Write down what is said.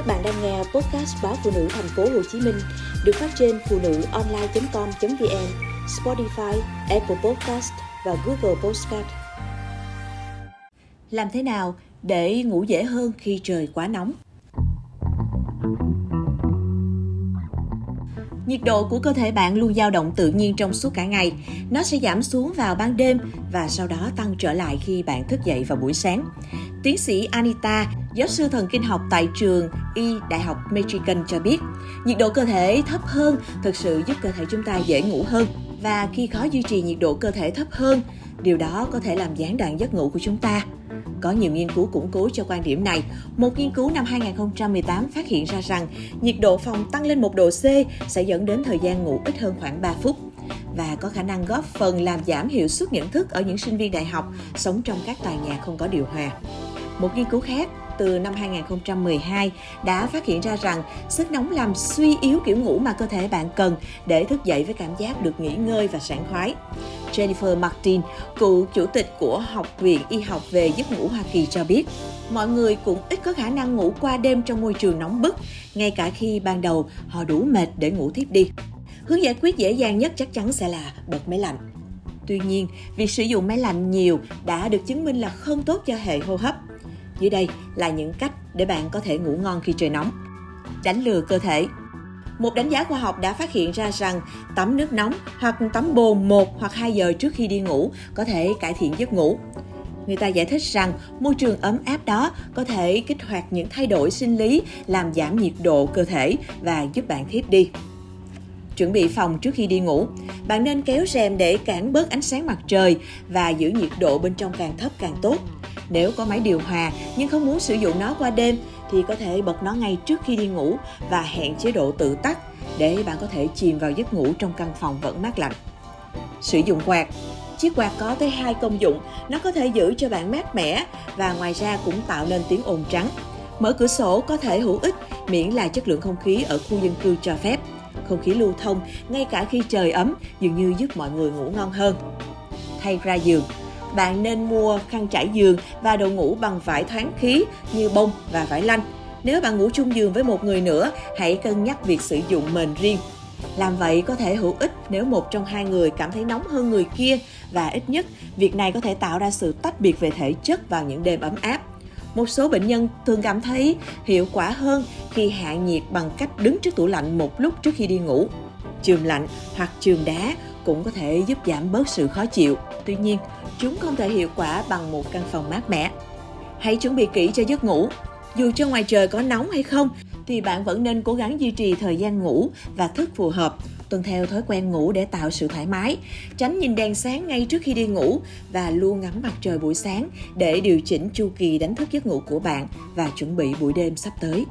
Các bạn đang nghe podcast báo phụ nữ thành phố Hồ Chí Minh được phát trên phụ nữ online.com.vn, Spotify, Apple Podcast và Google Podcast. Làm thế nào để ngủ dễ hơn khi trời quá nóng? Nhiệt độ của cơ thể bạn luôn dao động tự nhiên trong suốt cả ngày. Nó sẽ giảm xuống vào ban đêm và sau đó tăng trở lại khi bạn thức dậy vào buổi sáng. Tiến sĩ Anita, giáo sư thần kinh học tại trường Y Đại học Michigan cho biết, nhiệt độ cơ thể thấp hơn thực sự giúp cơ thể chúng ta dễ ngủ hơn. Và khi khó duy trì nhiệt độ cơ thể thấp hơn, điều đó có thể làm gián đoạn giấc ngủ của chúng ta. Có nhiều nghiên cứu củng cố cho quan điểm này. Một nghiên cứu năm 2018 phát hiện ra rằng nhiệt độ phòng tăng lên 1 độ C sẽ dẫn đến thời gian ngủ ít hơn khoảng 3 phút và có khả năng góp phần làm giảm hiệu suất nhận thức ở những sinh viên đại học sống trong các tòa nhà không có điều hòa. Một nghiên cứu khác từ năm 2012 đã phát hiện ra rằng sức nóng làm suy yếu kiểu ngủ mà cơ thể bạn cần để thức dậy với cảm giác được nghỉ ngơi và sảng khoái. Jennifer Martin, cựu chủ tịch của Học viện Y học về giấc ngủ Hoa Kỳ cho biết, mọi người cũng ít có khả năng ngủ qua đêm trong môi trường nóng bức, ngay cả khi ban đầu họ đủ mệt để ngủ thiếp đi. Hướng giải quyết dễ dàng nhất chắc chắn sẽ là bật máy lạnh. Tuy nhiên, việc sử dụng máy lạnh nhiều đã được chứng minh là không tốt cho hệ hô hấp. Dưới đây là những cách để bạn có thể ngủ ngon khi trời nóng. Đánh lừa cơ thể một đánh giá khoa học đã phát hiện ra rằng tắm nước nóng hoặc tắm bồn 1 hoặc 2 giờ trước khi đi ngủ có thể cải thiện giấc ngủ. Người ta giải thích rằng môi trường ấm áp đó có thể kích hoạt những thay đổi sinh lý, làm giảm nhiệt độ cơ thể và giúp bạn thiếp đi chuẩn bị phòng trước khi đi ngủ. Bạn nên kéo rèm để cản bớt ánh sáng mặt trời và giữ nhiệt độ bên trong càng thấp càng tốt. Nếu có máy điều hòa nhưng không muốn sử dụng nó qua đêm thì có thể bật nó ngay trước khi đi ngủ và hẹn chế độ tự tắt để bạn có thể chìm vào giấc ngủ trong căn phòng vẫn mát lạnh. Sử dụng quạt Chiếc quạt có tới hai công dụng, nó có thể giữ cho bạn mát mẻ và ngoài ra cũng tạo nên tiếng ồn trắng. Mở cửa sổ có thể hữu ích miễn là chất lượng không khí ở khu dân cư cho phép không khí lưu thông ngay cả khi trời ấm dường như giúp mọi người ngủ ngon hơn. Thay ra giường, bạn nên mua khăn trải giường và đồ ngủ bằng vải thoáng khí như bông và vải lanh. Nếu bạn ngủ chung giường với một người nữa, hãy cân nhắc việc sử dụng mền riêng. Làm vậy có thể hữu ích nếu một trong hai người cảm thấy nóng hơn người kia và ít nhất việc này có thể tạo ra sự tách biệt về thể chất vào những đêm ấm áp. Một số bệnh nhân thường cảm thấy hiệu quả hơn khi hạ nhiệt bằng cách đứng trước tủ lạnh một lúc trước khi đi ngủ. Chườm lạnh hoặc chườm đá cũng có thể giúp giảm bớt sự khó chịu. Tuy nhiên, chúng không thể hiệu quả bằng một căn phòng mát mẻ. Hãy chuẩn bị kỹ cho giấc ngủ. Dù cho ngoài trời có nóng hay không, thì bạn vẫn nên cố gắng duy trì thời gian ngủ và thức phù hợp tuân theo thói quen ngủ để tạo sự thoải mái, tránh nhìn đèn sáng ngay trước khi đi ngủ và luôn ngắm mặt trời buổi sáng để điều chỉnh chu kỳ đánh thức giấc ngủ của bạn và chuẩn bị buổi đêm sắp tới.